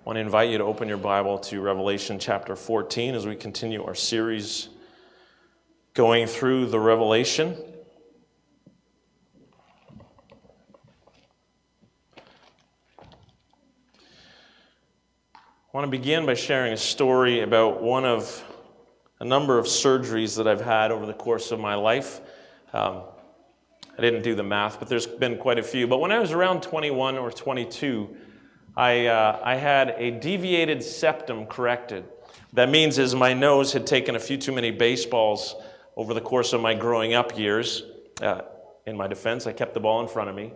I want to invite you to open your Bible to Revelation chapter 14 as we continue our series going through the Revelation. I want to begin by sharing a story about one of a number of surgeries that I've had over the course of my life. Um, I didn't do the math, but there's been quite a few. But when I was around 21 or 22, I, uh, I had a deviated septum corrected. That means is my nose had taken a few too many baseballs over the course of my growing up years. Uh, in my defense, I kept the ball in front of me.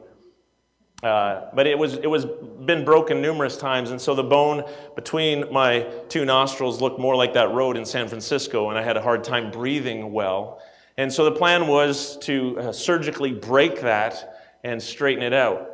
Uh, but it was it was been broken numerous times, and so the bone between my two nostrils looked more like that road in San Francisco, and I had a hard time breathing well. And so the plan was to uh, surgically break that and straighten it out.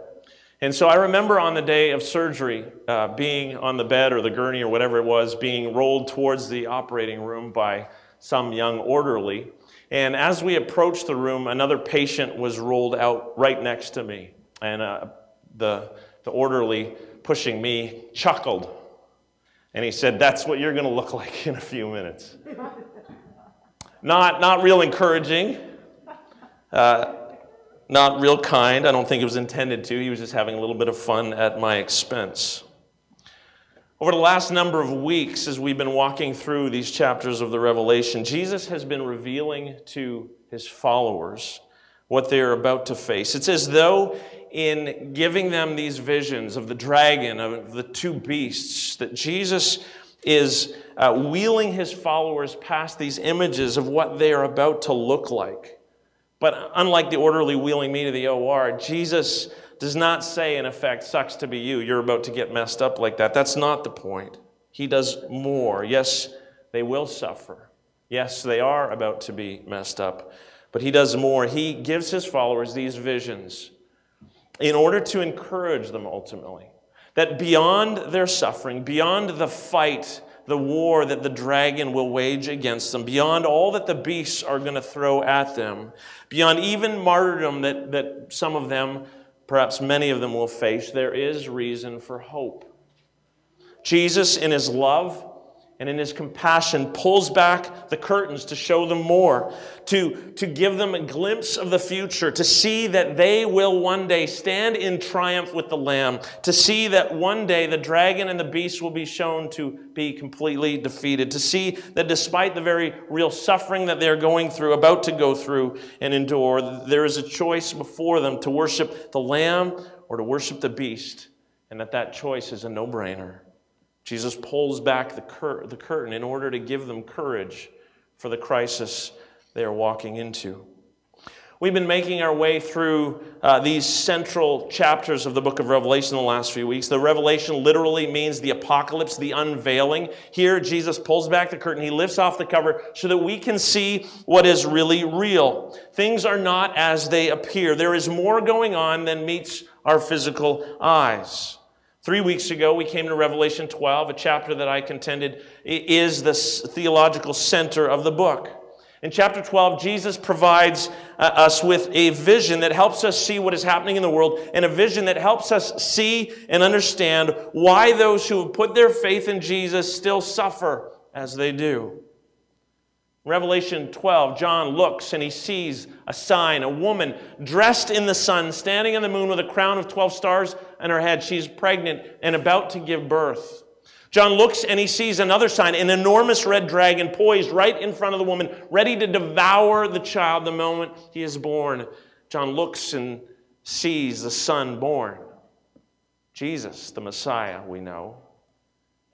And so I remember on the day of surgery, uh, being on the bed or the gurney or whatever it was, being rolled towards the operating room by some young orderly. And as we approached the room, another patient was rolled out right next to me. And uh, the, the orderly pushing me chuckled. And he said, That's what you're going to look like in a few minutes. not, not real encouraging, uh, not real kind. I don't think it was intended to. He was just having a little bit of fun at my expense. Over the last number of weeks, as we've been walking through these chapters of the Revelation, Jesus has been revealing to his followers what they are about to face. It's as though in giving them these visions of the dragon, of the two beasts, that Jesus is uh, wheeling his followers past these images of what they are about to look like. But unlike the orderly wheeling me to the OR, Jesus does not say, in effect, sucks to be you. You're about to get messed up like that. That's not the point. He does more. Yes, they will suffer. Yes, they are about to be messed up. But he does more. He gives his followers these visions in order to encourage them ultimately. That beyond their suffering, beyond the fight, the war that the dragon will wage against them, beyond all that the beasts are going to throw at them, beyond even martyrdom that, that some of them, perhaps many of them, will face, there is reason for hope. Jesus, in his love, and in his compassion pulls back the curtains to show them more, to, to give them a glimpse of the future, to see that they will one day stand in triumph with the Lamb, to see that one day the dragon and the beast will be shown to be completely defeated, to see that despite the very real suffering that they're going through, about to go through and endure, there is a choice before them to worship the Lamb or to worship the beast, and that that choice is a no brainer. Jesus pulls back the, cur- the curtain in order to give them courage for the crisis they are walking into. We've been making our way through uh, these central chapters of the book of Revelation in the last few weeks. The revelation literally means the apocalypse, the unveiling. Here, Jesus pulls back the curtain. He lifts off the cover so that we can see what is really real. Things are not as they appear. There is more going on than meets our physical eyes. Three weeks ago, we came to Revelation 12, a chapter that I contended is the theological center of the book. In chapter 12, Jesus provides uh, us with a vision that helps us see what is happening in the world and a vision that helps us see and understand why those who have put their faith in Jesus still suffer as they do. Revelation 12, John looks and he sees a sign, a woman dressed in the sun, standing in the moon with a crown of 12 stars on her head. She's pregnant and about to give birth. John looks and he sees another sign, an enormous red dragon poised right in front of the woman, ready to devour the child the moment he is born. John looks and sees the son born. Jesus, the Messiah, we know.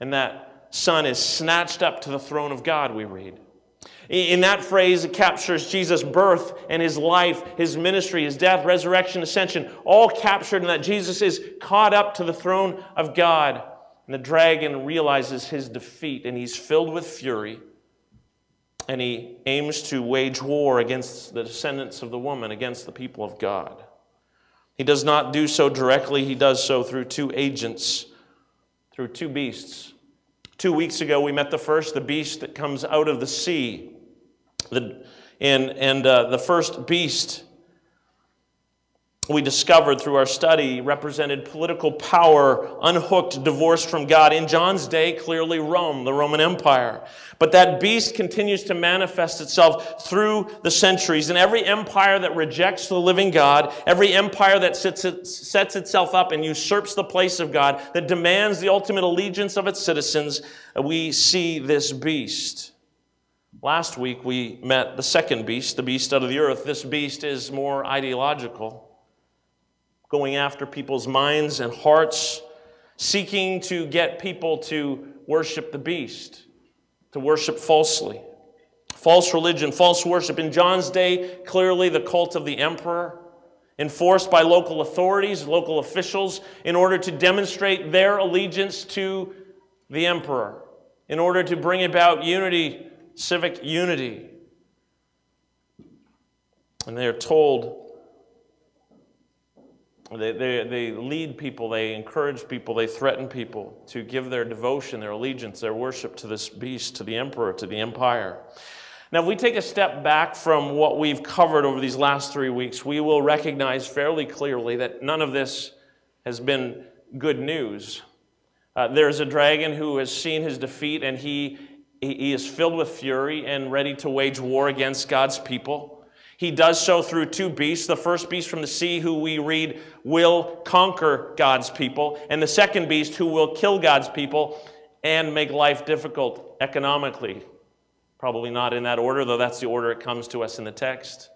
And that son is snatched up to the throne of God, we read. In that phrase, it captures Jesus' birth and his life, his ministry, his death, resurrection, ascension, all captured in that Jesus is caught up to the throne of God. And the dragon realizes his defeat and he's filled with fury. And he aims to wage war against the descendants of the woman, against the people of God. He does not do so directly, he does so through two agents, through two beasts. Two weeks ago, we met the first, the beast that comes out of the sea. The, and and uh, the first beast we discovered through our study represented political power unhooked, divorced from God. In John's day, clearly Rome, the Roman Empire. But that beast continues to manifest itself through the centuries. And every empire that rejects the living God, every empire that sits, sets itself up and usurps the place of God, that demands the ultimate allegiance of its citizens, we see this beast. Last week we met the second beast, the beast out of the earth. This beast is more ideological going after people's minds and hearts, seeking to get people to worship the beast, to worship falsely. False religion, false worship. In John's day, clearly the cult of the emperor, enforced by local authorities, local officials, in order to demonstrate their allegiance to the emperor, in order to bring about unity, civic unity. And they are told they, they, they lead people, they encourage people, they threaten people to give their devotion, their allegiance, their worship to this beast, to the emperor, to the empire. Now, if we take a step back from what we've covered over these last three weeks, we will recognize fairly clearly that none of this has been good news. Uh, there's a dragon who has seen his defeat, and he, he is filled with fury and ready to wage war against God's people. He does so through two beasts. The first beast from the sea, who we read will conquer God's people, and the second beast, who will kill God's people and make life difficult economically. Probably not in that order, though that's the order it comes to us in the text.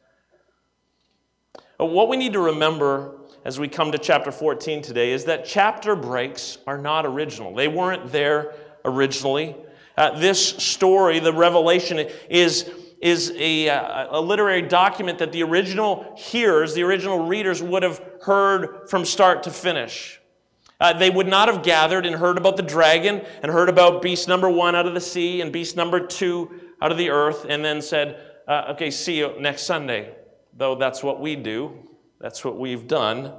What we need to remember as we come to chapter 14 today is that chapter breaks are not original. They weren't there originally. Uh, this story, the revelation, is is a, uh, a, literary document that the original hearers, the original readers, would have heard from start to finish. Uh, they would not have gathered and heard about the dragon and heard about beast number one out of the sea and beast number two out of the earth and then said, uh, okay, see you next Sunday. Though that's what we do, that's what we've done.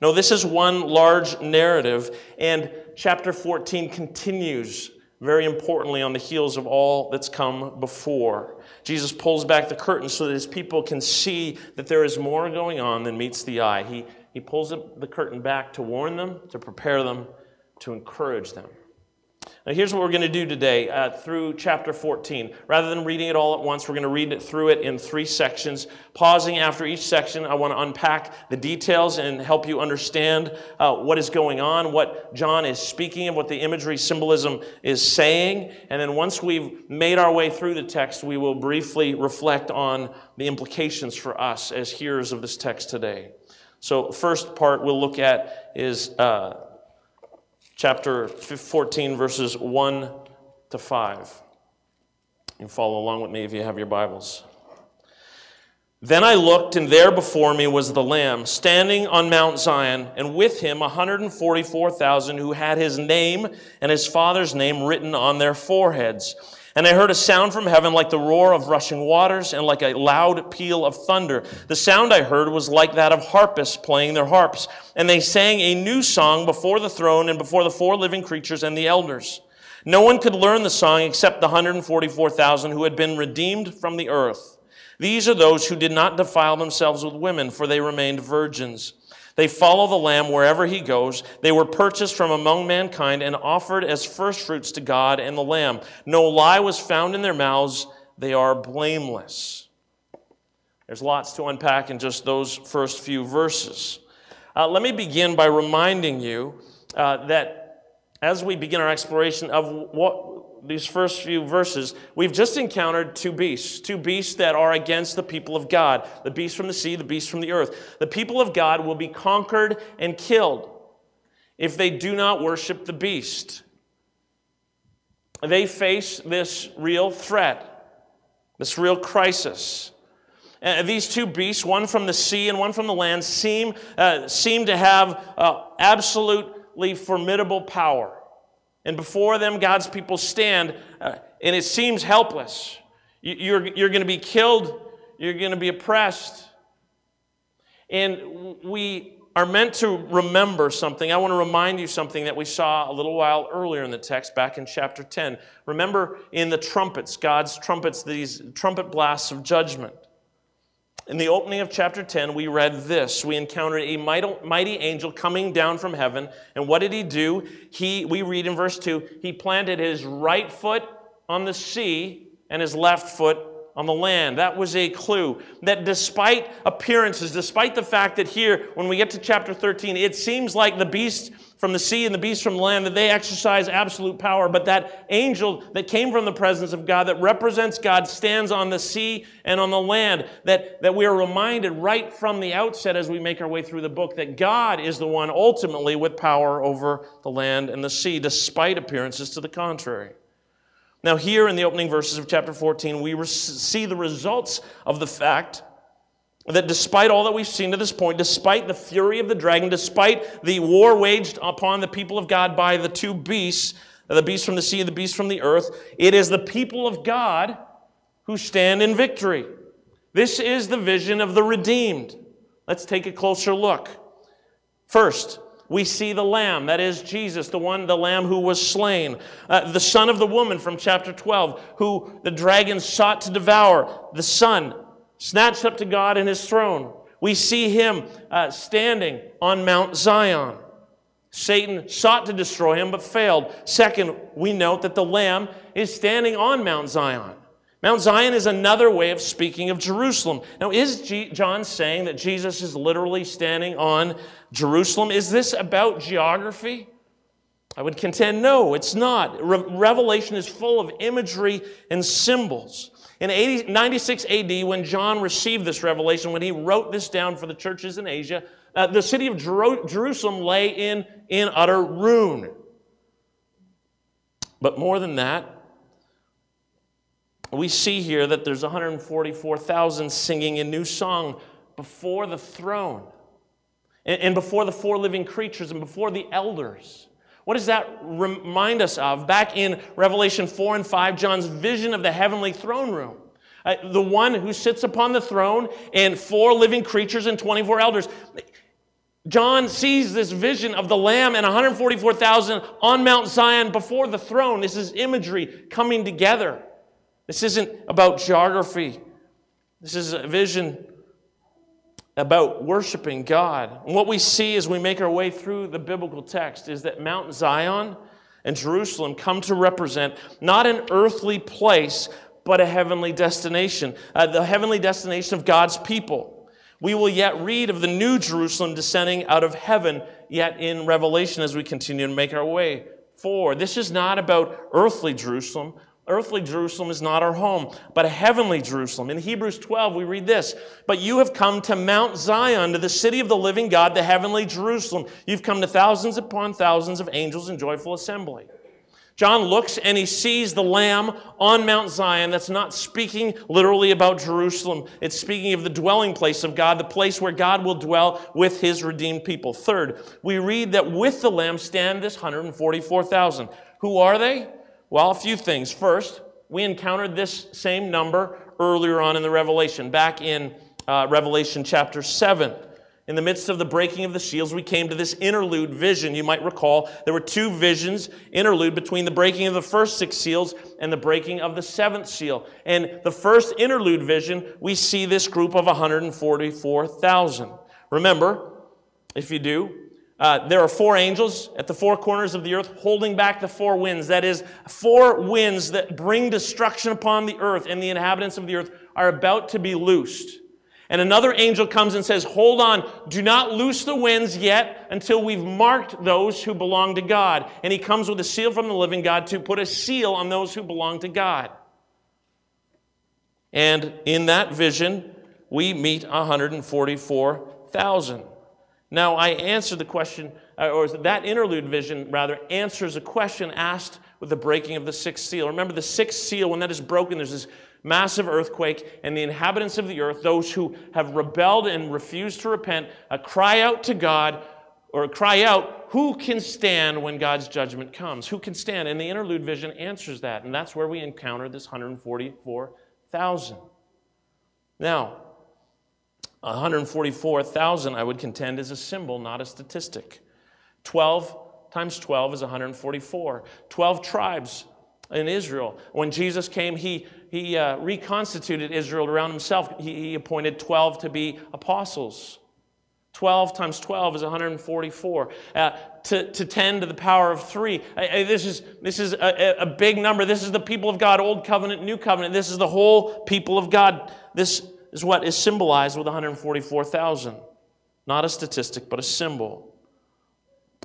No, this is one large narrative, and chapter 14 continues very importantly on the heels of all that's come before. Jesus pulls back the curtain so that his people can see that there is more going on than meets the eye. He, he pulls the curtain back to warn them, to prepare them, to encourage them. Now, here's what we're going to do today uh, through chapter 14. Rather than reading it all at once, we're going to read it through it in three sections. Pausing after each section, I want to unpack the details and help you understand uh, what is going on, what John is speaking of, what the imagery symbolism is saying. And then once we've made our way through the text, we will briefly reflect on the implications for us as hearers of this text today. So, first part we'll look at is. Uh, chapter 14, verses 1 to 5. You follow along with me if you have your Bibles. Then I looked, and there before me was the Lamb, standing on Mount Zion, and with him 144,000 who had his name and his father's name written on their foreheads. And I heard a sound from heaven like the roar of rushing waters and like a loud peal of thunder. The sound I heard was like that of harpists playing their harps. And they sang a new song before the throne and before the four living creatures and the elders. No one could learn the song except the 144,000 who had been redeemed from the earth. These are those who did not defile themselves with women, for they remained virgins. They follow the Lamb wherever he goes. They were purchased from among mankind and offered as firstfruits to God and the Lamb. No lie was found in their mouths. They are blameless. There's lots to unpack in just those first few verses. Uh, let me begin by reminding you uh, that as we begin our exploration of what these first few verses, we've just encountered two beasts, two beasts that are against the people of God the beast from the sea, the beast from the earth. The people of God will be conquered and killed if they do not worship the beast. They face this real threat, this real crisis. Uh, these two beasts, one from the sea and one from the land, seem, uh, seem to have uh, absolutely formidable power. And before them, God's people stand, uh, and it seems helpless. You're, you're going to be killed, you're going to be oppressed. And we are meant to remember something. I want to remind you something that we saw a little while earlier in the text, back in chapter 10. Remember in the trumpets, God's trumpets, these trumpet blasts of judgment. In the opening of chapter 10, we read this. We encountered a mighty angel coming down from heaven. And what did he do? He, we read in verse 2, he planted his right foot on the sea and his left foot on the land. That was a clue that despite appearances, despite the fact that here, when we get to chapter 13, it seems like the beast from the sea and the beast from the land, that they exercise absolute power. But that angel that came from the presence of God, that represents God, stands on the sea and on the land. That, that we are reminded right from the outset as we make our way through the book that God is the one ultimately with power over the land and the sea, despite appearances to the contrary. Now, here in the opening verses of chapter 14, we see the results of the fact that despite all that we've seen to this point, despite the fury of the dragon, despite the war waged upon the people of God by the two beasts, the beast from the sea and the beast from the earth, it is the people of God who stand in victory. This is the vision of the redeemed. Let's take a closer look. First, we see the lamb, that is Jesus, the one, the lamb who was slain. Uh, the son of the woman from chapter 12, who the dragon sought to devour. The son, snatched up to God in his throne. We see him uh, standing on Mount Zion. Satan sought to destroy him but failed. Second, we note that the Lamb is standing on Mount Zion. Mount Zion is another way of speaking of Jerusalem. Now, is G- John saying that Jesus is literally standing on Jerusalem? Is this about geography? I would contend no, it's not. Re- Revelation is full of imagery and symbols. In 80, 96 AD, when John received this revelation, when he wrote this down for the churches in Asia, uh, the city of Jer- Jerusalem lay in, in utter ruin. But more than that, we see here that there's 144,000 singing a new song before the throne and, before the four living creatures and before the elders. What does that remind us of? Back in Revelation 4 and 5, John's vision of the heavenly throne room. Uh, the one who sits upon the throne and four living creatures and 24 elders. John sees this vision of the Lamb and 144,000 on Mount Zion before the throne. This is imagery coming together. This isn't about geography. This is a vision about worshiping God. And what we see as we make our way through the biblical text is that Mount Zion and Jerusalem come to represent not an earthly place, but a heavenly destination, uh, the heavenly destination of God's people. We will yet read of the new Jerusalem descending out of heaven, yet in Revelation as we continue to make our way forward. This is not about earthly Jerusalem, Earthly Jerusalem is not our home, but a heavenly Jerusalem. In Hebrews 12, we read this But you have come to Mount Zion, to the city of the living God, the heavenly Jerusalem. You've come to thousands upon thousands of angels in joyful assembly. John looks and he sees the Lamb on Mount Zion. That's not speaking literally about Jerusalem. It's speaking of the dwelling place of God, the place where God will dwell with his redeemed people. Third, we read that with the Lamb stand this 144,000. Who are they? Well, a few things. First, we encountered this same number earlier on in the Revelation, back in uh, Revelation chapter 7. In the midst of the breaking of the seals, we came to this interlude vision. You might recall there were two visions interlude between the breaking of the first six seals and the breaking of the seventh seal. And the first interlude vision, we see this group of 144,000. Remember, if you do, uh, there are four angels at the four corners of the earth holding back the four winds. That is, four winds that bring destruction upon the earth, and the inhabitants of the earth are about to be loosed. And another angel comes and says, Hold on, do not loose the winds yet until we've marked those who belong to God. And he comes with a seal from the living God to put a seal on those who belong to God. And in that vision, we meet 144,000. Now, I answered the question, uh, or that interlude vision, rather, answers a question asked with the breaking of the sixth seal. Remember, the sixth seal, when that is broken, there's this massive earthquake, and the inhabitants of the earth, those who have rebelled and refused to repent, uh, cry out to God, or cry out, Who can stand when God's judgment comes? Who can stand? And the interlude vision answers that, and that's where we encounter this 144,000. Now, 144,000, I would contend, is a symbol, not a statistic. 12 times 12 is 144. 12 tribes in Israel. When Jesus came, he, he uh, reconstituted Israel around himself. He, he appointed 12 to be apostles. 12 times 12 is 144. Uh, to, to 10 to the power of 3. Uh, uh, this is, this is a, a big number. This is the people of God, Old Covenant, New Covenant. This is the whole people of God. This is what is symbolized with 144,000. Not a statistic, but a symbol.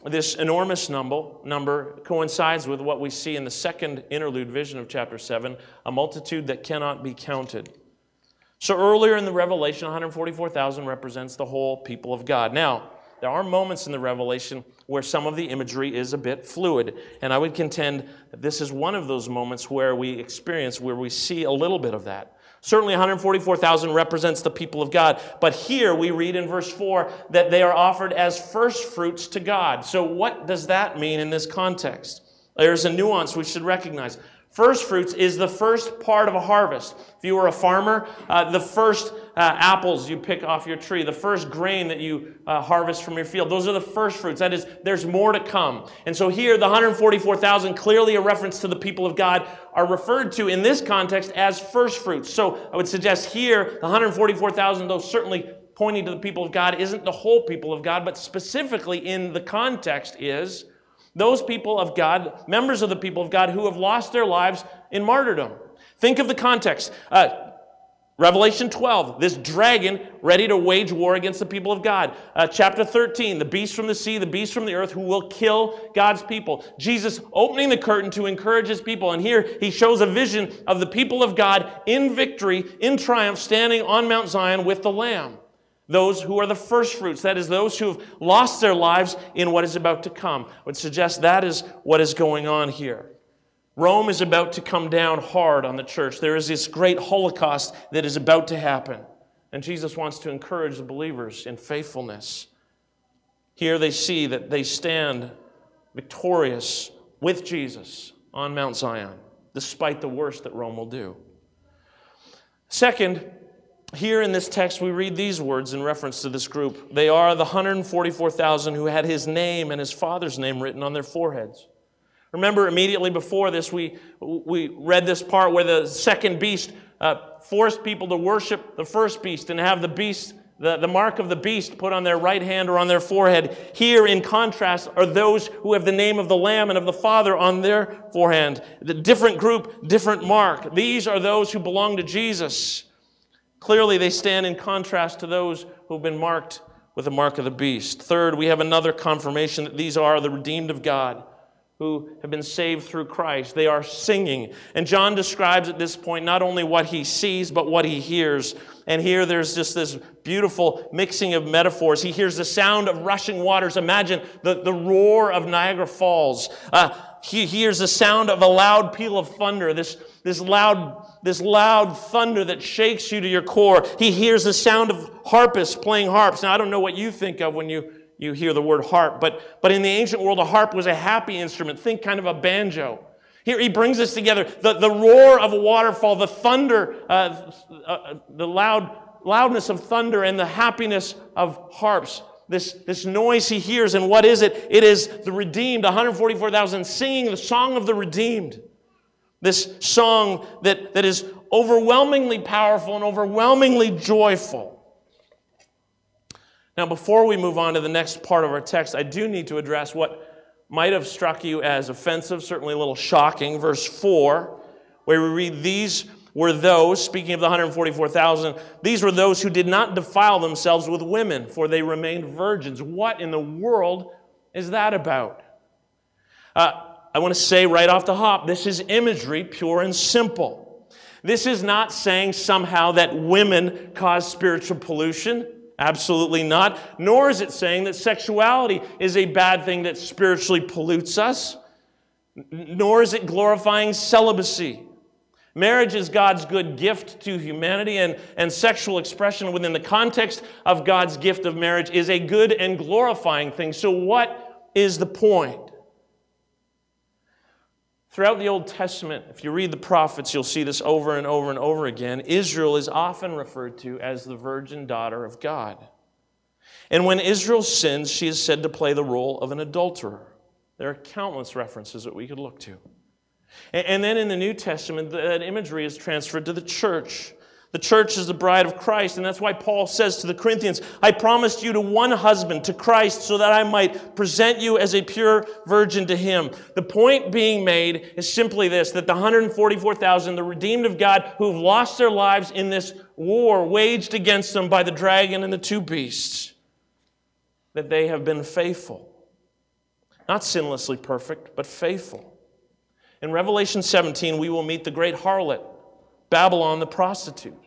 This enormous number, number coincides with what we see in the second interlude vision of chapter 7 a multitude that cannot be counted. So earlier in the Revelation, 144,000 represents the whole people of God. Now, there are moments in the Revelation where some of the imagery is a bit fluid. And I would contend that this is one of those moments where we experience, where we see a little bit of that. Certainly, 144,000 represents the people of God. But here we read in verse 4 that they are offered as first fruits to God. So, what does that mean in this context? There's a nuance we should recognize. First fruits is the first part of a harvest. If you were a farmer, uh, the first uh, apples you pick off your tree, the first grain that you uh, harvest from your field, those are the first fruits. That is, there's more to come. And so here, the 144,000, clearly a reference to the people of God, are referred to in this context as first fruits. So I would suggest here, the 144,000, though certainly pointing to the people of God, isn't the whole people of God, but specifically in the context is those people of God, members of the people of God who have lost their lives in martyrdom. Think of the context. Uh, Revelation 12, this dragon ready to wage war against the people of God. Uh, chapter 13, the beast from the sea, the beast from the earth who will kill God's people. Jesus opening the curtain to encourage his people. And here he shows a vision of the people of God in victory, in triumph, standing on Mount Zion with the Lamb those who are the first fruits, that is, those who have lost their lives in what is about to come. I would suggest that is what is going on here. Rome is about to come down hard on the church. There is this great Holocaust that is about to happen. And Jesus wants to encourage the believers in faithfulness. Here they see that they stand victorious with Jesus on Mount Zion, despite the worst that Rome will do. Second, here in this text, we read these words in reference to this group. They are the 144,000 who had his name and his father's name written on their foreheads. Remember, immediately before this, we, we read this part where the second beast uh, forced people to worship the first beast and have the beast, the, the mark of the beast, put on their right hand or on their forehead. Here, in contrast, are those who have the name of the Lamb and of the Father on their forehead. The different group, different mark. These are those who belong to Jesus. Clearly, they stand in contrast to those who've been marked with the mark of the beast. Third, we have another confirmation that these are the redeemed of God who have been saved through Christ. They are singing. And John describes at this point not only what he sees, but what he hears. And here there's just this beautiful mixing of metaphors. He hears the sound of rushing waters. Imagine the, the roar of Niagara Falls. Uh, he hears the sound of a loud peal of thunder, this, this loud this loud thunder that shakes you to your core. He hears the sound of harpists playing harps. Now, I don't know what you think of when you, you hear the word harp, but, but in the ancient world, a harp was a happy instrument. Think kind of a banjo. Here he brings us together the, the roar of a waterfall, the thunder, uh, uh, the loud, loudness of thunder, and the happiness of harps. This, this noise he hears, and what is it? It is the redeemed, 144,000 singing the song of the redeemed. This song that, that is overwhelmingly powerful and overwhelmingly joyful. Now, before we move on to the next part of our text, I do need to address what might have struck you as offensive, certainly a little shocking. Verse 4, where we read, These were those, speaking of the 144,000, these were those who did not defile themselves with women, for they remained virgins. What in the world is that about? Uh, I want to say right off the hop this is imagery, pure and simple. This is not saying somehow that women cause spiritual pollution. Absolutely not. Nor is it saying that sexuality is a bad thing that spiritually pollutes us. Nor is it glorifying celibacy. Marriage is God's good gift to humanity, and, and sexual expression within the context of God's gift of marriage is a good and glorifying thing. So, what is the point? Throughout the Old Testament, if you read the prophets, you'll see this over and over and over again. Israel is often referred to as the virgin daughter of God. And when Israel sins, she is said to play the role of an adulterer. There are countless references that we could look to. And then in the New Testament, that imagery is transferred to the church. The church is the bride of Christ, and that's why Paul says to the Corinthians, I promised you to one husband, to Christ, so that I might present you as a pure virgin to him. The point being made is simply this that the 144,000, the redeemed of God, who've lost their lives in this war waged against them by the dragon and the two beasts, that they have been faithful. Not sinlessly perfect, but faithful. In Revelation 17, we will meet the great harlot, Babylon the prostitute.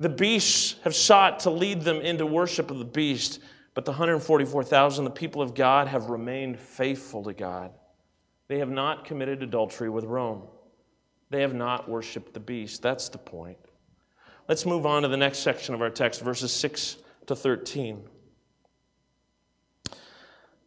The beasts have sought to lead them into worship of the beast, but the 144,000, the people of God, have remained faithful to God. They have not committed adultery with Rome. They have not worshiped the beast. That's the point. Let's move on to the next section of our text, verses 6 to 13.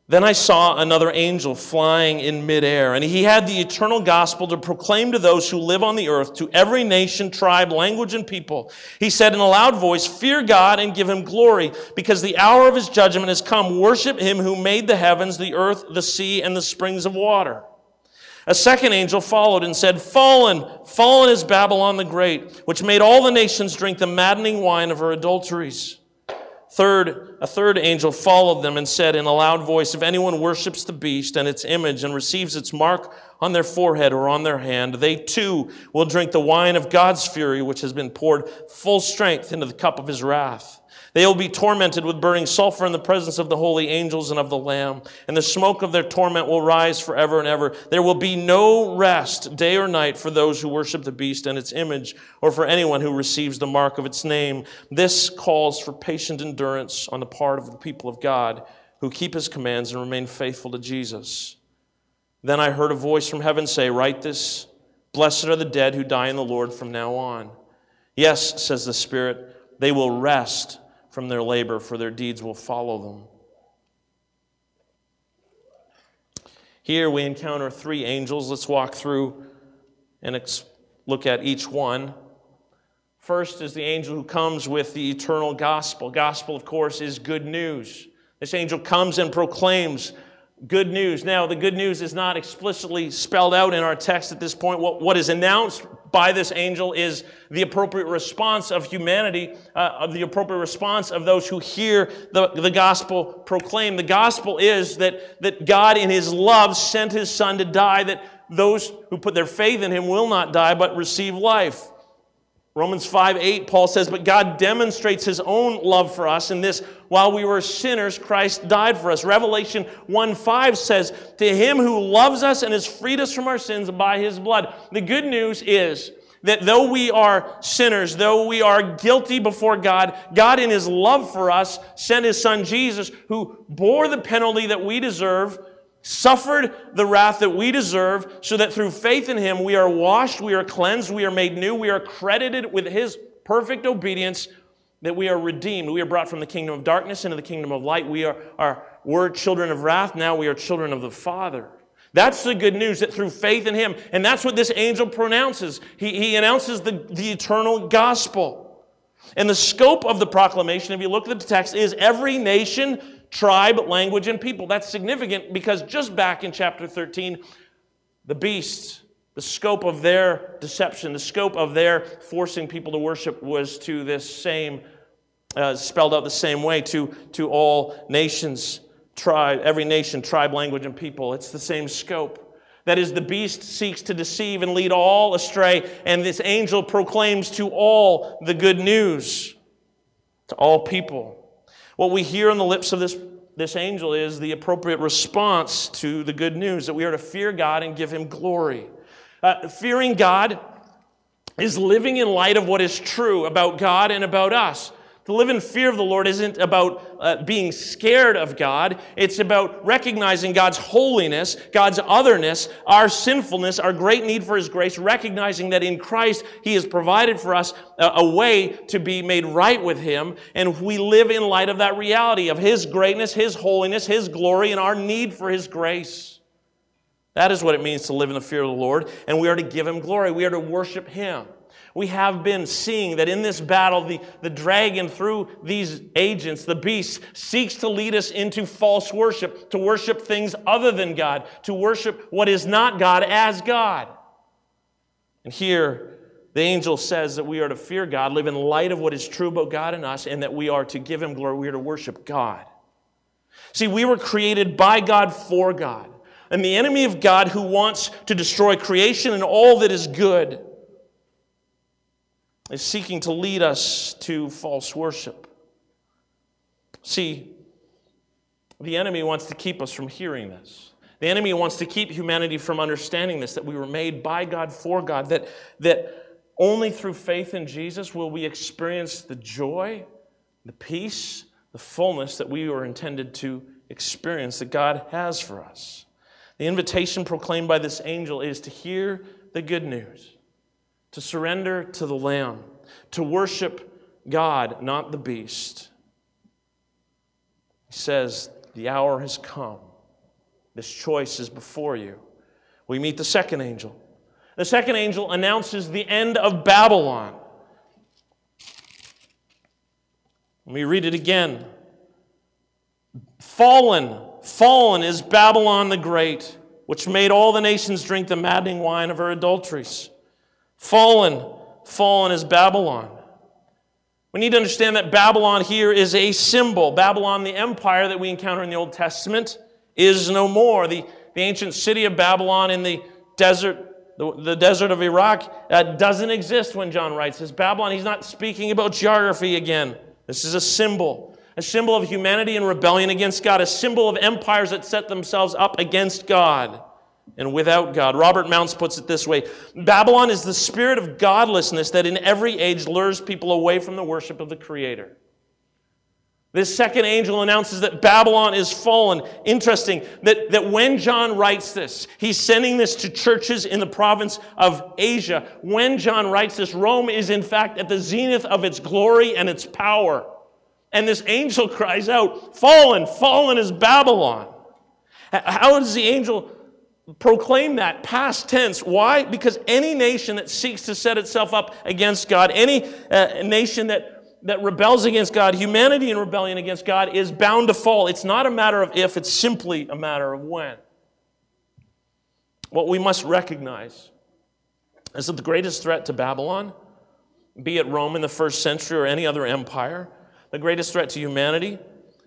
Then I saw another angel flying in midair, and he had the eternal gospel to proclaim to those who live on the earth, to every nation, tribe, language, and people. He said in a loud voice, Fear God and give him glory, because the hour of his judgment has come. Worship him who made the heavens, the earth, the sea, and the springs of water. A second angel followed and said, Fallen, fallen is Babylon the Great, which made all the nations drink the maddening wine of her adulteries. Third, a third angel followed them and said in a loud voice, If anyone worships the beast and its image and receives its mark on their forehead or on their hand, they too will drink the wine of God's fury, which has been poured full strength into the cup of his wrath. They will be tormented with burning sulfur in the presence of the holy angels and of the Lamb, and the smoke of their torment will rise forever and ever. There will be no rest, day or night, for those who worship the beast and its image, or for anyone who receives the mark of its name. This calls for patient endurance on the part of the people of God who keep his commands and remain faithful to Jesus. Then I heard a voice from heaven say, Write this Blessed are the dead who die in the Lord from now on. Yes, says the Spirit, they will rest from their labor, for their deeds will follow them. Here we encounter three angels. Let's walk through and ex- look at each one. First is the angel who comes with the eternal gospel. Gospel, of course, is good news. This angel comes and proclaims good news. Now, the good news is not explicitly spelled out in our text at this point. What, what is announced by this angel is the appropriate response of humanity, uh, of the appropriate response of those who hear the, the gospel proclaimed. The gospel is that, that God, in his love, sent his son to die, that those who put their faith in him will not die, but receive life. Romans 5 8, Paul says, But God demonstrates his own love for us in this while we were sinners, Christ died for us. Revelation 1 5 says, To him who loves us and has freed us from our sins by his blood. The good news is that though we are sinners, though we are guilty before God, God in his love for us sent his son Jesus, who bore the penalty that we deserve suffered the wrath that we deserve, so that through faith in him we are washed, we are cleansed, we are made new, we are credited with his perfect obedience, that we are redeemed. We are brought from the kingdom of darkness into the kingdom of light. We are, are were children of wrath, now we are children of the Father. That's the good news that through faith in him, and that's what this angel pronounces. He, he announces the, the eternal gospel. And the scope of the proclamation, if you look at the text, is every nation, tribe, language, and people. That's significant because just back in chapter 13, the beasts, the scope of their deception, the scope of their forcing people to worship was to this same, uh, spelled out the same way, to, to all nations, tribe, every nation, tribe, language, and people. It's the same scope. That is, the beast seeks to deceive and lead all astray, and this angel proclaims to all the good news, to all people. What we hear on the lips of this, this angel is the appropriate response to the good news that we are to fear God and give him glory. Uh, fearing God is living in light of what is true about God and about us. To live in fear of the Lord isn't about uh, being scared of God. It's about recognizing God's holiness, God's otherness, our sinfulness, our great need for His grace, recognizing that in Christ He has provided for us a, a way to be made right with Him. And we live in light of that reality of His greatness, His holiness, His glory, and our need for His grace. That is what it means to live in the fear of the Lord. And we are to give Him glory. We are to worship Him. We have been seeing that in this battle, the, the dragon, through these agents, the beast, seeks to lead us into false worship, to worship things other than God, to worship what is not God as God. And here, the angel says that we are to fear God, live in light of what is true about God and us, and that we are to give Him glory. We are to worship God. See, we were created by God for God. And the enemy of God who wants to destroy creation and all that is good is seeking to lead us to false worship. See, the enemy wants to keep us from hearing this. The enemy wants to keep humanity from understanding this that we were made by God for God, that, that only through faith in Jesus will we experience the joy, the peace, the fullness that we were intended to experience that God has for us. The invitation proclaimed by this angel is to hear the good news, to surrender to the Lamb, to worship God, not the beast. He says, The hour has come. This choice is before you. We meet the second angel. The second angel announces the end of Babylon. Let me read it again. Fallen, fallen is Babylon the Great, which made all the nations drink the maddening wine of her adulteries. Fallen, fallen is Babylon. We need to understand that Babylon here is a symbol. Babylon, the empire that we encounter in the Old Testament, is no more. The, the ancient city of Babylon in the desert the, the desert of Iraq uh, doesn't exist when John writes this. Babylon, he's not speaking about geography again. This is a symbol, a symbol of humanity and rebellion against God, a symbol of empires that set themselves up against God and without God. Robert Mounce puts it this way Babylon is the spirit of godlessness that in every age lures people away from the worship of the Creator. This second angel announces that Babylon is fallen. Interesting that, that when John writes this, he's sending this to churches in the province of Asia. When John writes this, Rome is in fact at the zenith of its glory and its power. And this angel cries out, Fallen, fallen is Babylon. How does the angel proclaim that past tense? Why? Because any nation that seeks to set itself up against God, any uh, nation that that rebels against God, humanity in rebellion against God, is bound to fall. It's not a matter of if, it's simply a matter of when. What we must recognize is that the greatest threat to Babylon, be it Rome in the first century or any other empire, the greatest threat to humanity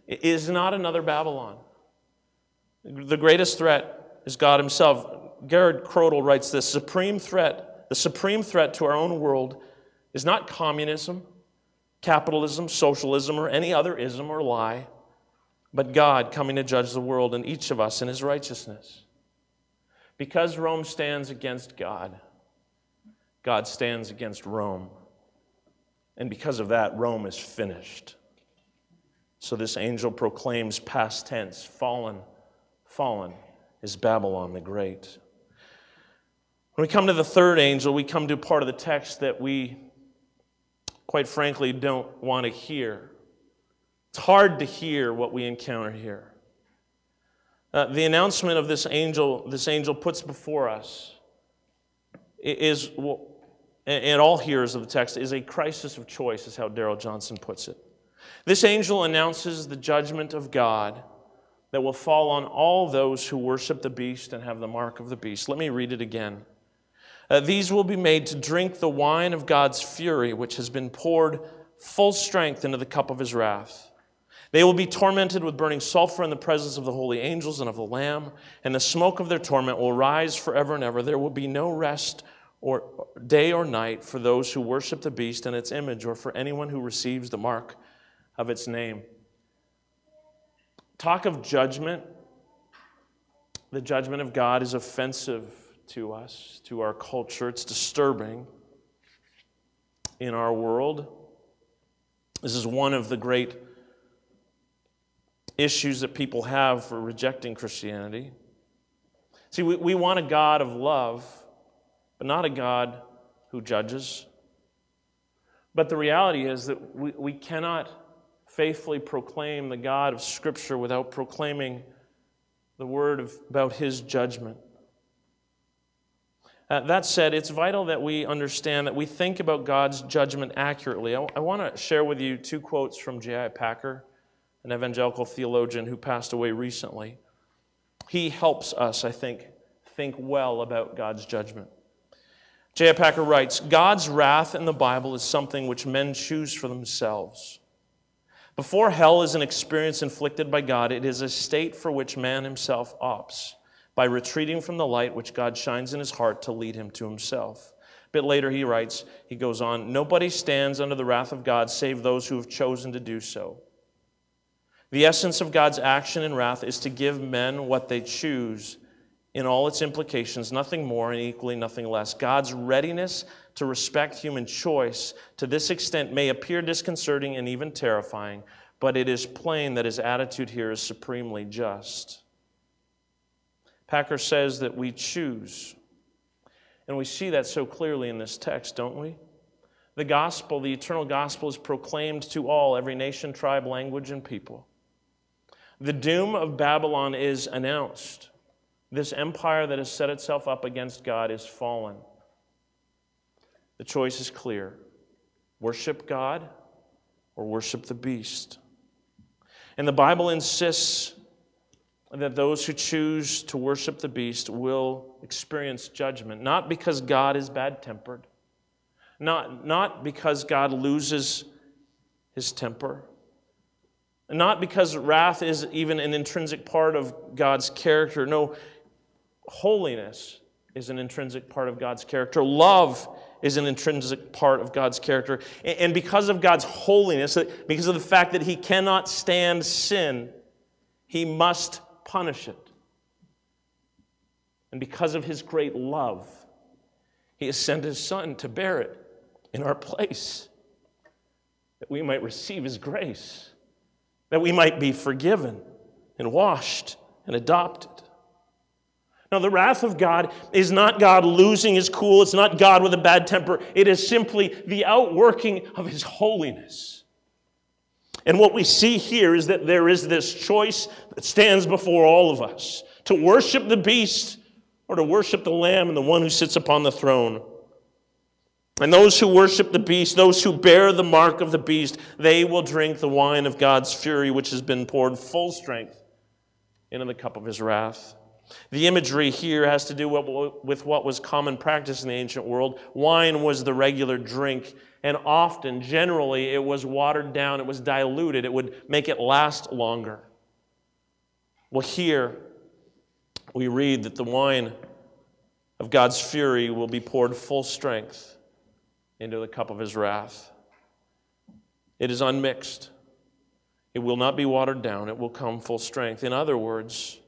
is not another Babylon. The greatest threat is God Himself. Gerhard Krodel writes this supreme threat, the supreme threat to our own world is not communism capitalism, socialism, or any other ism or lie, but God coming to judge the world and each of us in his righteousness. Because Rome stands against God, God stands against Rome. And because of that, Rome is finished. So this angel proclaims past tense fallen, fallen is Babylon the Great. When we come to the third angel, we come to part of the text that we quite frankly, don't want to hear. It's hard to hear what we encounter here. Uh, the announcement of this angel, this angel puts before us, is, and all hearers of the text, is a crisis of choice, is how Darrell Johnson puts it. This angel announces the judgment of God that will fall on all those who worship the beast and have the mark of the beast. Let me read it again. Uh, these will be made to drink the wine of God's fury, which has been poured full strength into the cup of his wrath. They will be tormented with burning sulfur in the presence of the holy angels and of the Lamb, and the smoke of their torment will rise forever and ever. There will be no rest or day or night for those who worship the beast and its image, or for anyone who receives the mark of its name. Talk of judgment. The judgment of God is offensive to us, to our culture. It's disturbing in our world. This is one of the great issues that people have for rejecting Christianity. See, we, we want a God of love, but not a God who judges. But the reality is that we, we cannot faithfully proclaim the God of Scripture without proclaiming the word of, about his judgment. Uh, that said, it's vital that we understand that we think about God's judgment accurately. I, I want to share with you two quotes from J.I. Packer, an evangelical theologian who passed away recently. He helps us, I think, think well about God's judgment. J.I. Packer writes God's wrath in the Bible is something which men choose for themselves. Before hell is an experience inflicted by God, it is a state for which man himself opts by retreating from the light which God shines in his heart to lead him to himself. A bit later, he writes, he goes on, Nobody stands under the wrath of God save those who have chosen to do so. The essence of God's action in wrath is to give men what they choose in all its implications, nothing more and equally nothing less. God's readiness to respect human choice to this extent may appear disconcerting and even terrifying, but it is plain that his attitude here is supremely just. Packer says that we choose. And we see that so clearly in this text, don't we? The gospel, the eternal gospel, is proclaimed to all, every nation, tribe, language, and people. The doom of Babylon is announced. This empire that has set itself up against God is fallen. The choice is clear worship God or worship the beast. And the Bible insists that those who choose to worship the beast will experience judgment, not because God is bad tempered, not, not because God loses his temper, not because wrath is even an intrinsic part of God's character. No, holiness is an intrinsic part of God's character. Love is an intrinsic part of God's character. And because of God's holiness, uh, because of the fact that He cannot stand sin, He must punish it. And because of his great love, he has sent his son to bear it in our place, that we might receive his grace, that we might be forgiven and washed and adopted. Now, the wrath of God is not God losing his cool. It's not God with a bad temper. It is simply the outworking of his holiness. And what we see here is that there is this choice that stands before all of us to worship the beast or to worship the Lamb and the one who sits upon the throne. And those who worship the beast, those who bear the mark of the beast, they will drink the wine of God's fury, which has been poured full strength into the cup of his wrath. The imagery here has to do with what was common practice in the ancient world. Wine was the regular drink and often, generally, it was watered down, it was diluted, it would make it last longer. Well, here we read that the wine of God's fury will be poured full strength into the cup of his wrath. It is unmixed. It will not be watered down. It will come full strength. In other words,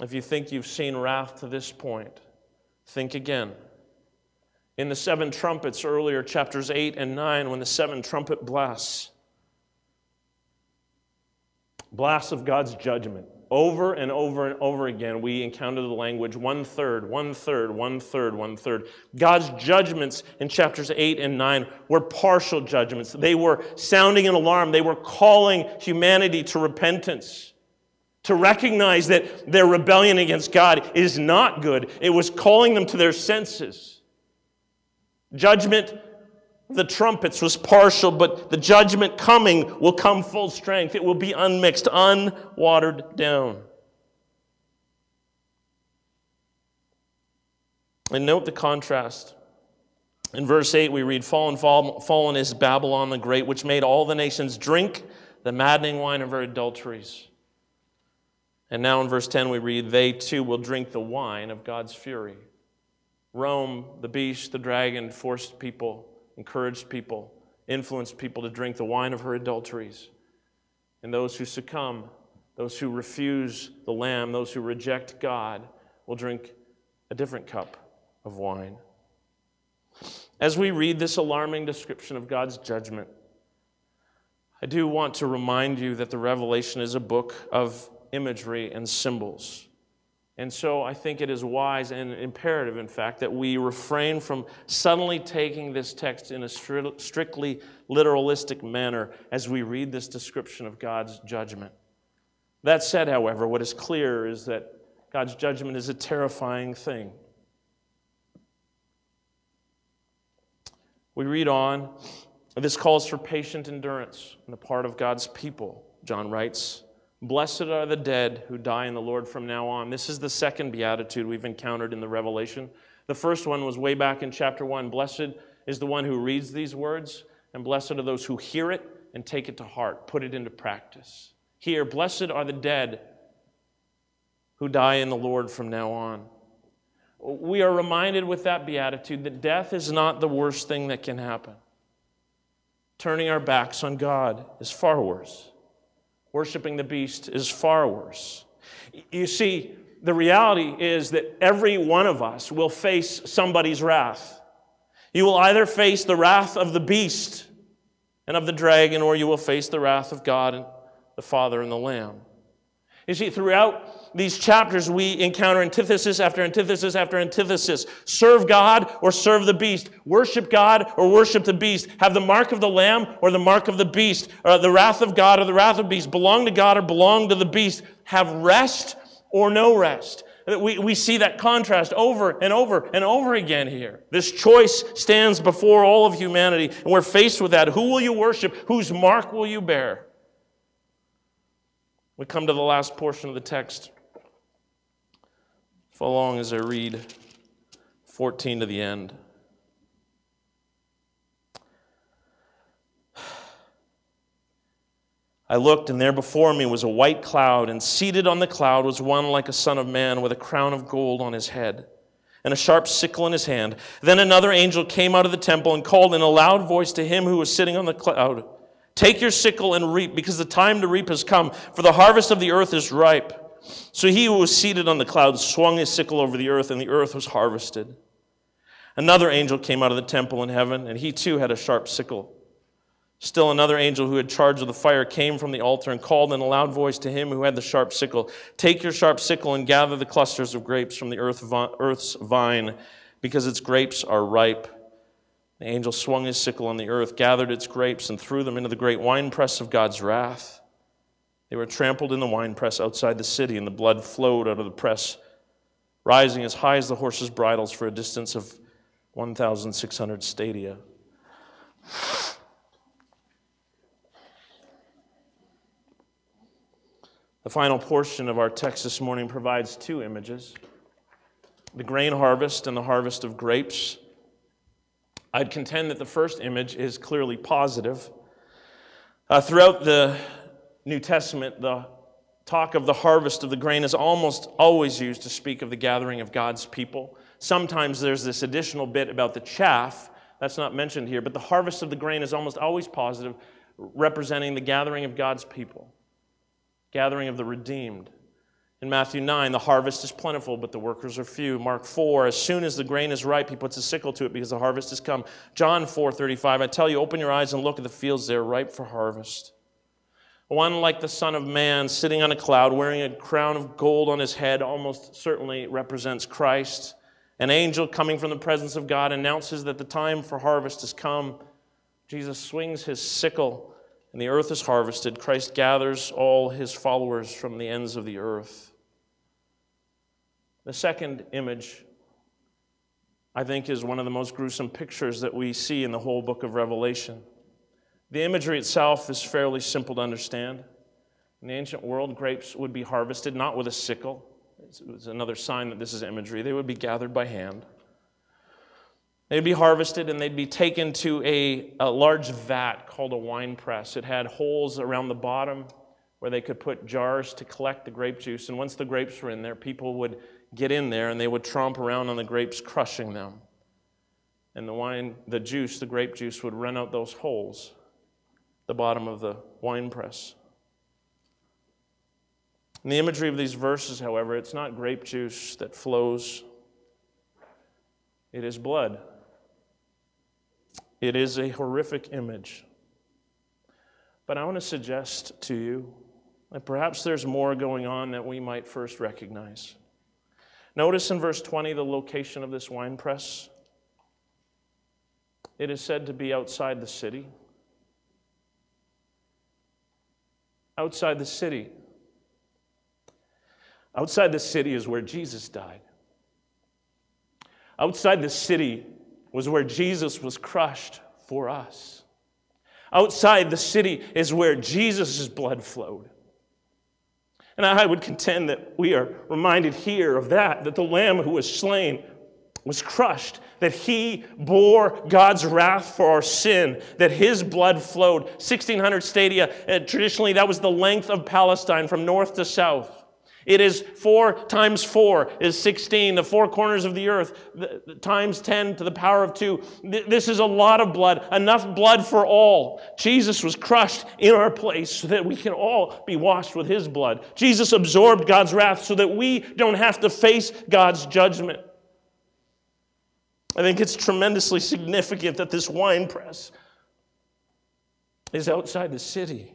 if you think you've seen wrath to this point, think again in the seven trumpets earlier, chapters 8 and 9, when the seven trumpet blasts, blasts of God's judgment. Over and over and over again, we encounter the language one third, one third, one third, one third. God's judgments in chapters 8 and 9 were partial judgments. They were sounding an alarm, they were calling humanity to repentance to recognize that their rebellion against God is not good. It was calling them to their senses. Judgment, the trumpets was partial, but the judgment coming will come full strength. It will be unmixed, unwatered down. And note the contrast. In verse 8, we read, Fallen, fallen is Babylon the Great, which made all the nations drink the maddening wine of her adulteries. And now in verse 10, we read, They too will drink the wine of God's fury. Rome, the beast, the dragon, forced people, encouraged people, influenced people to drink the wine of her adulteries. And those who succumb, those who refuse the Lamb, those who reject God, will drink a different cup of wine. As we read this alarming description of God's judgment, I do want to remind you that the Revelation is a book of imagery and symbols. And so I think it is wise and imperative, in fact, that we refrain from suddenly taking this text in a strictly literalistic manner as we read this description of God's judgment. That said, however, what is clear is that God's judgment is a terrifying thing. We read on, this calls for patient endurance on the part of God's people, John writes. Blessed are the dead who die in the Lord from now on. This is the second beatitude we've encountered in the Revelation. The first one was way back in chapter 1. Blessed is the one who reads these words, and blessed are those who hear it and take it to heart, put it into practice. Here, blessed are the dead who die in the Lord from now on. We are reminded with that beatitude that death is not the worst thing that can happen. Turning our backs on God is far worse. Worshiping the beast is far worse. You see, the reality is that every one of us will face somebody's wrath. You will either face the wrath of the beast and of the dragon, or you will face the wrath of God and the Father and the Lamb. You see, throughout these chapters, we encounter antithesis after antithesis after antithesis. Serve God or serve the beast. Worship God or worship the beast. Have the mark of the Lamb or the mark of the beast. Or the wrath of God or the wrath of the beast. Belong to God or belong to the beast. Have rest or no rest. We, we see that contrast over and over and over again here. This choice stands before all of humanity, and we're faced with that. Who will you worship? Whose mark will you bear? We come to the last portion of the text. Follow along as I read 14 to the end. I looked, and there before me was a white cloud, and seated on the cloud was one like a son of man with a crown of gold on his head and a sharp sickle in his hand. Then another angel came out of the temple and called in a loud voice to him who was sitting on the cloud Take your sickle and reap, because the time to reap has come, for the harvest of the earth is ripe. So he who was seated on the cloud swung his sickle over the earth, and the earth was harvested. Another angel came out of the temple in heaven, and he too had a sharp sickle. Still another angel who had charge of the fire came from the altar and called in a loud voice to him who had the sharp sickle Take your sharp sickle and gather the clusters of grapes from the earth's vine, because its grapes are ripe. The angel swung his sickle on the earth, gathered its grapes, and threw them into the great winepress of God's wrath. They were trampled in the winepress outside the city, and the blood flowed out of the press, rising as high as the horses' bridles for a distance of 1,600 stadia. The final portion of our text this morning provides two images the grain harvest and the harvest of grapes. I'd contend that the first image is clearly positive. Uh, throughout the New Testament, the talk of the harvest of the grain is almost always used to speak of the gathering of God's people. Sometimes there's this additional bit about the chaff. That's not mentioned here, but the harvest of the grain is almost always positive, representing the gathering of God's people gathering of the redeemed. In Matthew 9, the harvest is plentiful, but the workers are few. Mark 4, as soon as the grain is ripe, he puts a sickle to it because the harvest has come. John 4, 35, I tell you, open your eyes and look at the fields, they are ripe for harvest. One like the Son of Man sitting on a cloud, wearing a crown of gold on his head, almost certainly represents Christ. An angel coming from the presence of God announces that the time for harvest has come. Jesus swings his sickle and the earth is harvested, Christ gathers all his followers from the ends of the earth. The second image, I think, is one of the most gruesome pictures that we see in the whole book of Revelation. The imagery itself is fairly simple to understand. In the ancient world, grapes would be harvested not with a sickle. It's another sign that this is imagery. They would be gathered by hand. They'd be harvested and they'd be taken to a, a large vat called a wine press. It had holes around the bottom where they could put jars to collect the grape juice. And once the grapes were in there, people would get in there and they would tromp around on the grapes, crushing them. And the wine, the juice, the grape juice would run out those holes, the bottom of the wine press. In the imagery of these verses, however, it's not grape juice that flows, it is blood. It is a horrific image. But I want to suggest to you that perhaps there's more going on that we might first recognize. Notice in verse 20 the location of this wine press. It is said to be outside the city. Outside the city. Outside the city is where Jesus died. Outside the city was where Jesus was crushed for us. Outside the city is where Jesus' blood flowed. And I would contend that we are reminded here of that, that the Lamb who was slain was crushed, that he bore God's wrath for our sin, that his blood flowed. 1600 stadia, uh, traditionally, that was the length of Palestine from north to south. It is four times four is 16, the four corners of the earth, times 10 to the power of two. This is a lot of blood, enough blood for all. Jesus was crushed in our place so that we can all be washed with his blood. Jesus absorbed God's wrath so that we don't have to face God's judgment. I think it's tremendously significant that this wine press is outside the city.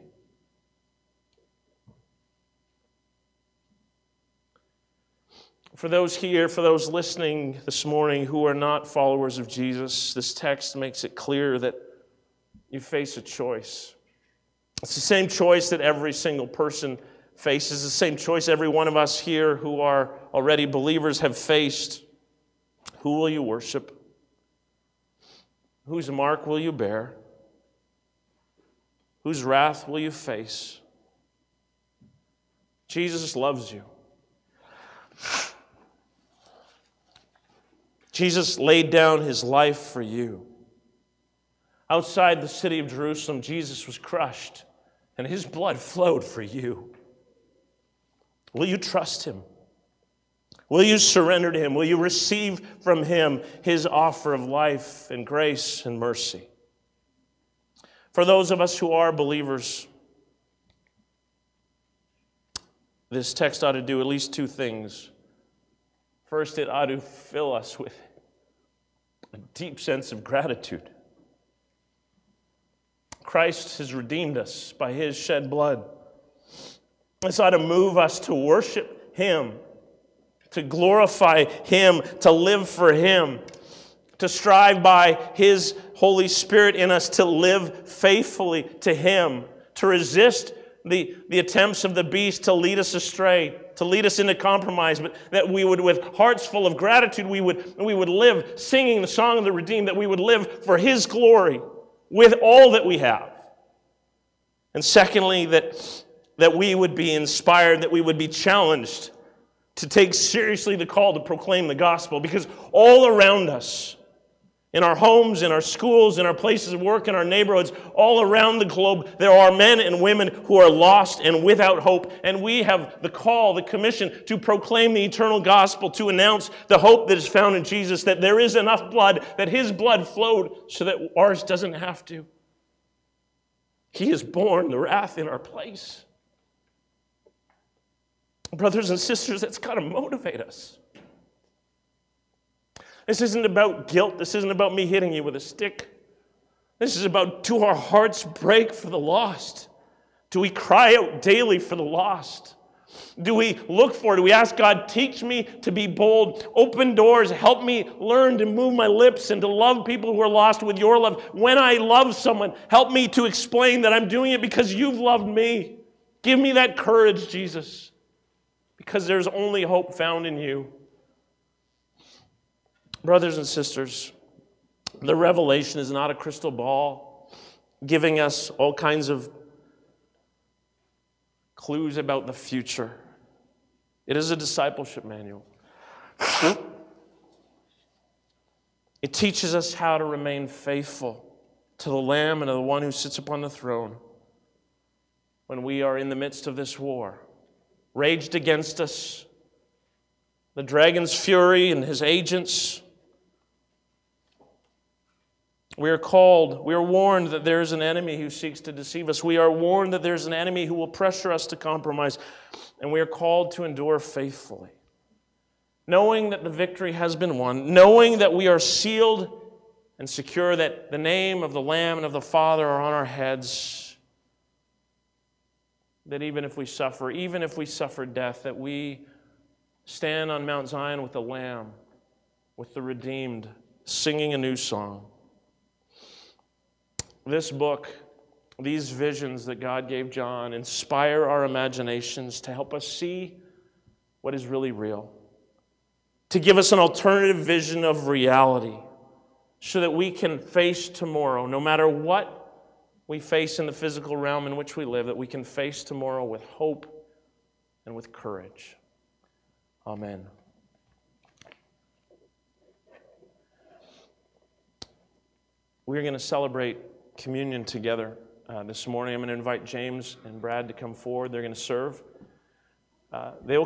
For those here, for those listening this morning who are not followers of Jesus, this text makes it clear that you face a choice. It's the same choice that every single person faces, the same choice every one of us here who are already believers have faced. Who will you worship? Whose mark will you bear? Whose wrath will you face? Jesus loves you. Jesus laid down his life for you. Outside the city of Jerusalem, Jesus was crushed, and his blood flowed for you. Will you trust him? Will you surrender to him? Will you receive from him his offer of life and grace and mercy? For those of us who are believers, this text ought to do at least two things. First, it ought to fill us with a deep sense of gratitude. Christ has redeemed us by his shed blood. This ought to move us to worship him, to glorify him, to live for him, to strive by his Holy Spirit in us to live faithfully to him, to resist the, the attempts of the beast to lead us astray, to lead us into compromise, but that we would, with hearts full of gratitude, we would, we would live singing the song of the redeemed, that we would live for his glory with all that we have. And secondly, that, that we would be inspired, that we would be challenged to take seriously the call to proclaim the gospel, because all around us, in our homes, in our schools, in our places of work, in our neighborhoods, all around the globe, there are men and women who are lost and without hope. And we have the call, the commission to proclaim the eternal gospel, to announce the hope that is found in Jesus, that there is enough blood, that his blood flowed so that ours doesn't have to. He has borne the wrath in our place. Brothers and sisters, that's got to motivate us. This isn't about guilt. This isn't about me hitting you with a stick. This is about do our hearts break for the lost? Do we cry out daily for the lost? Do we look for, it? do we ask God, teach me to be bold, open doors, help me learn to move my lips and to love people who are lost with your love? When I love someone, help me to explain that I'm doing it because you've loved me. Give me that courage, Jesus, because there's only hope found in you. Brothers and sisters, the revelation is not a crystal ball giving us all kinds of clues about the future. It is a discipleship manual. It teaches us how to remain faithful to the Lamb and to the one who sits upon the throne when we are in the midst of this war, raged against us, the dragon's fury and his agents we are called, we are warned that there is an enemy who seeks to deceive us. We are warned that there's an enemy who will pressure us to compromise. And we are called to endure faithfully. Knowing that the victory has been won, knowing that we are sealed and secure that the name of the Lamb and of the Father are on our heads, that even if we suffer, even if we suffer death, that we stand on Mount Zion with the Lamb, with the redeemed, singing a new song. This book, these visions that God gave John, inspire our imaginations to help us see what is really real, to give us an alternative vision of reality, so that we can face tomorrow, no matter what we face in the physical realm in which we live, that we can face tomorrow with hope and with courage. Amen. We're going to celebrate communion together uh, this morning. I'm going to invite James and Brad to come forward. They're going to serve. Uh, they'll